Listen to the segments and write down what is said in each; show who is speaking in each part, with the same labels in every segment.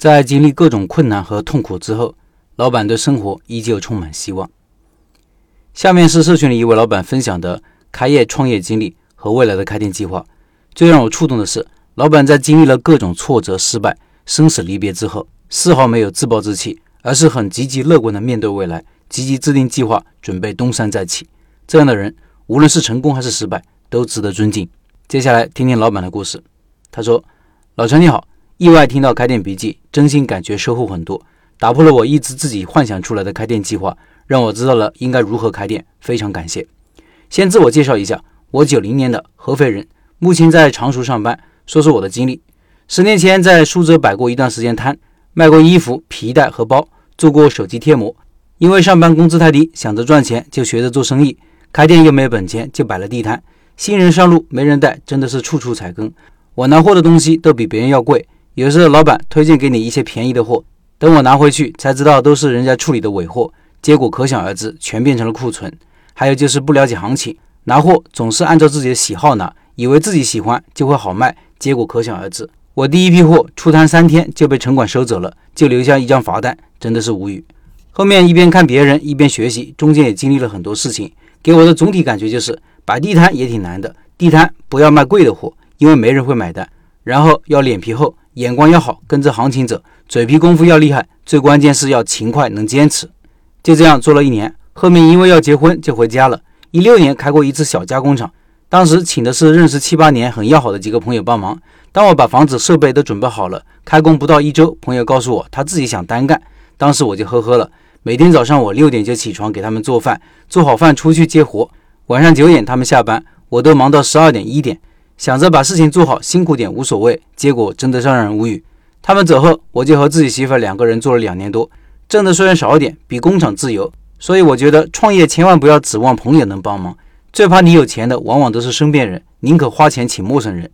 Speaker 1: 在经历各种困难和痛苦之后，老板对生活依旧充满希望。下面是社群里一位老板分享的开业创业经历和未来的开店计划。最让我触动的是，老板在经历了各种挫折、失败、生死离别之后，丝毫没有自暴自弃，而是很积极乐观的面对未来，积极制定计划，准备东山再起。这样的人，无论是成功还是失败，都值得尊敬。接下来听听老板的故事。他说：“老陈你好，意外听到开店笔记，真心感觉收获很多，打破了我一直自己幻想出来的开店计划，让我知道了应该如何开店，非常感谢。先自我介绍一下，我九零年的合肥人，目前在常熟上班。说说我的经历：十年前在苏州摆过一段时间摊，卖过衣服、皮带和包，做过手机贴膜。因为上班工资太低，想着赚钱，就学着做生意。”开店又没本钱，就摆了地摊。新人上路没人带，真的是处处踩坑。我拿货的东西都比别人要贵，有时候老板推荐给你一些便宜的货，等我拿回去才知道都是人家处理的尾货，结果可想而知，全变成了库存。还有就是不了解行情，拿货总是按照自己的喜好拿，以为自己喜欢就会好卖，结果可想而知。我第一批货出摊三天就被城管收走了，就留下一张罚单，真的是无语。后面一边看别人一边学习，中间也经历了很多事情。给我的总体感觉就是，摆地摊也挺难的。地摊不要卖贵的货，因为没人会买单。然后要脸皮厚，眼光要好，跟着行情走，嘴皮功夫要厉害。最关键是要勤快，能坚持。就这样做了一年，后面因为要结婚就回家了。一六年开过一次小加工厂，当时请的是认识七八年很要好的几个朋友帮忙。当我把房子设备都准备好了，开工不到一周，朋友告诉我他自己想单干，当时我就呵呵了。每天早上我六点就起床给他们做饭，做好饭出去接活。晚上九点他们下班，我都忙到十二点一点，想着把事情做好，辛苦点无所谓。结果真的让人无语。他们走后，我就和自己媳妇两个人做了两年多，挣的虽然少点，比工厂自由。所以我觉得创业千万不要指望朋友能帮忙，最怕你有钱的往往都是身边人，宁可花钱请陌生人。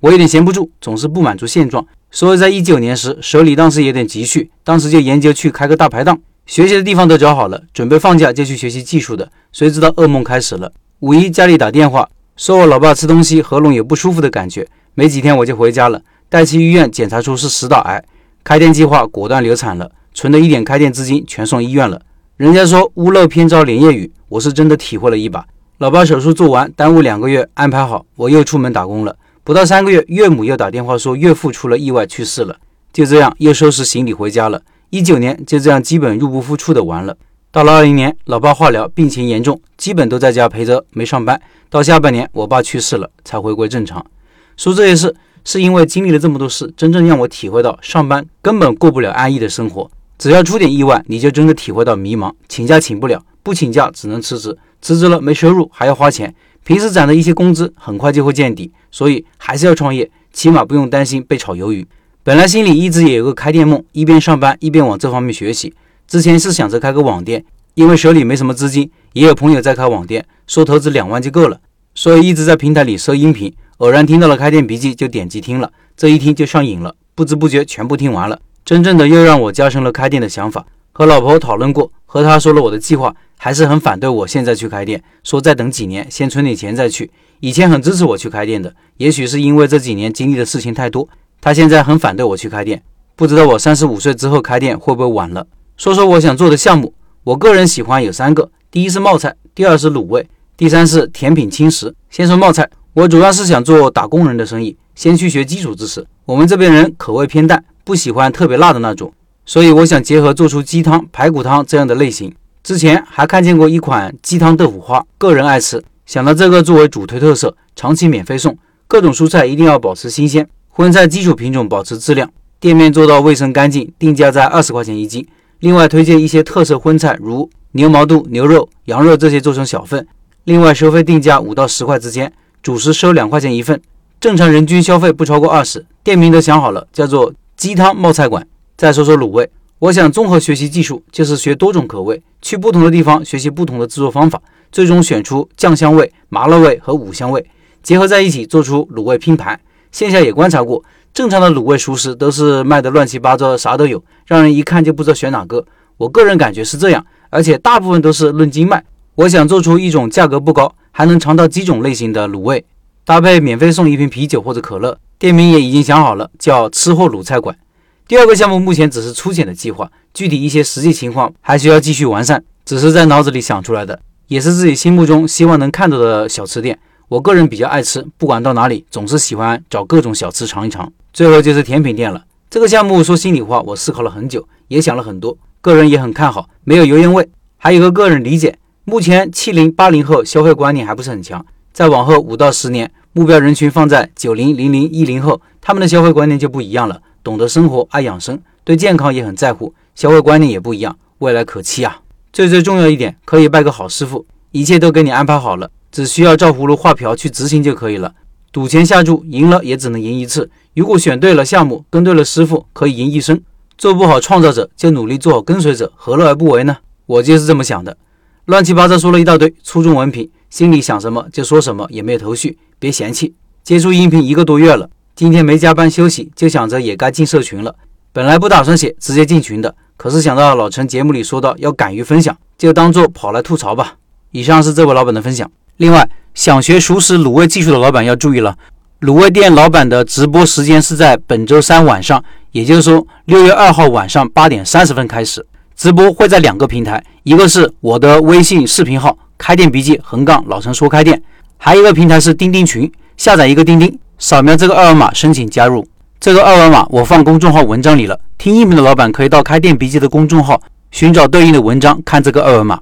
Speaker 1: 我有点闲不住，总是不满足现状，所以在一九年时手里当时有点积蓄，当时就研究去开个大排档。学习的地方都找好了，准备放假就去学习技术的。谁知道噩梦开始了。五一家里打电话说我老爸吃东西喉咙有不舒服的感觉，没几天我就回家了，带去医院检查出是食道癌，开店计划果断流产了，存的一点开店资金全送医院了。人家说屋漏偏遭连夜雨，我是真的体会了一把。老爸手术做完，耽误两个月安排好，我又出门打工了。不到三个月，岳母又打电话说岳父出了意外去世了，就这样又收拾行李回家了。一九年就这样基本入不敷出的完了。到了二零年，老爸化疗，病情严重，基本都在家陪着，没上班。到下半年，我爸去世了，才回归正常。说这些事，是因为经历了这么多事，真正让我体会到上班根本过不了安逸的生活。只要出点意外，你就真的体会到迷茫。请假请不了，不请假只能辞职，辞职了没收入还要花钱，平时攒的一些工资很快就会见底。所以还是要创业，起码不用担心被炒鱿鱼。本来心里一直也有个开店梦，一边上班一边往这方面学习。之前是想着开个网店，因为手里没什么资金，也有朋友在开网店，说投资两万就够了，所以一直在平台里搜音频。偶然听到了开店笔记，就点击听了，这一听就上瘾了，不知不觉全部听完了。真正的又让我加深了开店的想法。和老婆讨论过，和她说了我的计划，还是很反对我现在去开店，说再等几年，先存点钱再去。以前很支持我去开店的，也许是因为这几年经历的事情太多。他现在很反对我去开店，不知道我三十五岁之后开店会不会晚了。说说我想做的项目，我个人喜欢有三个：第一是冒菜，第二是卤味，第三是甜品轻食。先说冒菜，我主要是想做打工人的生意，先去学基础知识。我们这边人口味偏淡，不喜欢特别辣的那种，所以我想结合做出鸡汤、排骨汤这样的类型。之前还看见过一款鸡汤豆腐花，个人爱吃，想到这个作为主推特色，长期免费送，各种蔬菜一定要保持新鲜。荤菜基础品种保持质量，店面做到卫生干净，定价在二十块钱一斤。另外推荐一些特色荤菜，如牛毛肚、牛肉、羊肉这些做成小份，另外收费定价五到十块之间，主食收两块钱一份，正常人均消费不超过二十。店名都想好了，叫做鸡汤冒菜馆。再说说卤味，我想综合学习技术，就是学多种口味，去不同的地方学习不同的制作方法，最终选出酱香味、麻辣味和五香味，结合在一起做出卤味拼盘。线下也观察过，正常的卤味熟食都是卖的乱七八糟，啥都有，让人一看就不知道选哪个。我个人感觉是这样，而且大部分都是论斤卖。我想做出一种价格不高，还能尝到几种类型的卤味，搭配免费送一瓶啤酒或者可乐。店名也已经想好了，叫“吃货卤菜馆”。第二个项目目前只是粗浅的计划，具体一些实际情况还需要继续完善，只是在脑子里想出来的，也是自己心目中希望能看到的小吃店。我个人比较爱吃，不管到哪里总是喜欢找各种小吃尝一尝。最后就是甜品店了，这个项目说心里话，我思考了很久，也想了很多，个人也很看好，没有油烟味。还有个个人理解，目前七零八零后消费观念还不是很强，在往后五到十年，目标人群放在九零零零一零后，他们的消费观念就不一样了，懂得生活，爱养生，对健康也很在乎，消费观念也不一样，未来可期啊！最最重要一点，可以拜个好师傅，一切都给你安排好了。只需要照葫芦画瓢去执行就可以了。赌钱下注赢了也只能赢一次，如果选对了项目，跟对了师傅，可以赢一生。做不好创造者，就努力做好跟随者，何乐而不为呢？我就是这么想的。乱七八糟说了一大堆，初中文凭，心里想什么就说什么，也没有头绪，别嫌弃。接触音频一个多月了，今天没加班休息，就想着也该进社群了。本来不打算写，直接进群的，可是想到老陈节目里说到要敢于分享，就当做跑来吐槽吧。以上是这位老板的分享。另外，想学熟食卤味技术的老板要注意了，卤味店老板的直播时间是在本周三晚上，也就是说六月二号晚上八点三十分开始直播，会在两个平台，一个是我的微信视频号“开店笔记”横杠老陈说开店，还有一个平台是钉钉群，下载一个钉钉，扫描这个二维码申请加入。这个二维码我放公众号文章里了，听音频的老板可以到开店笔记的公众号寻找对应的文章，看这个二维码。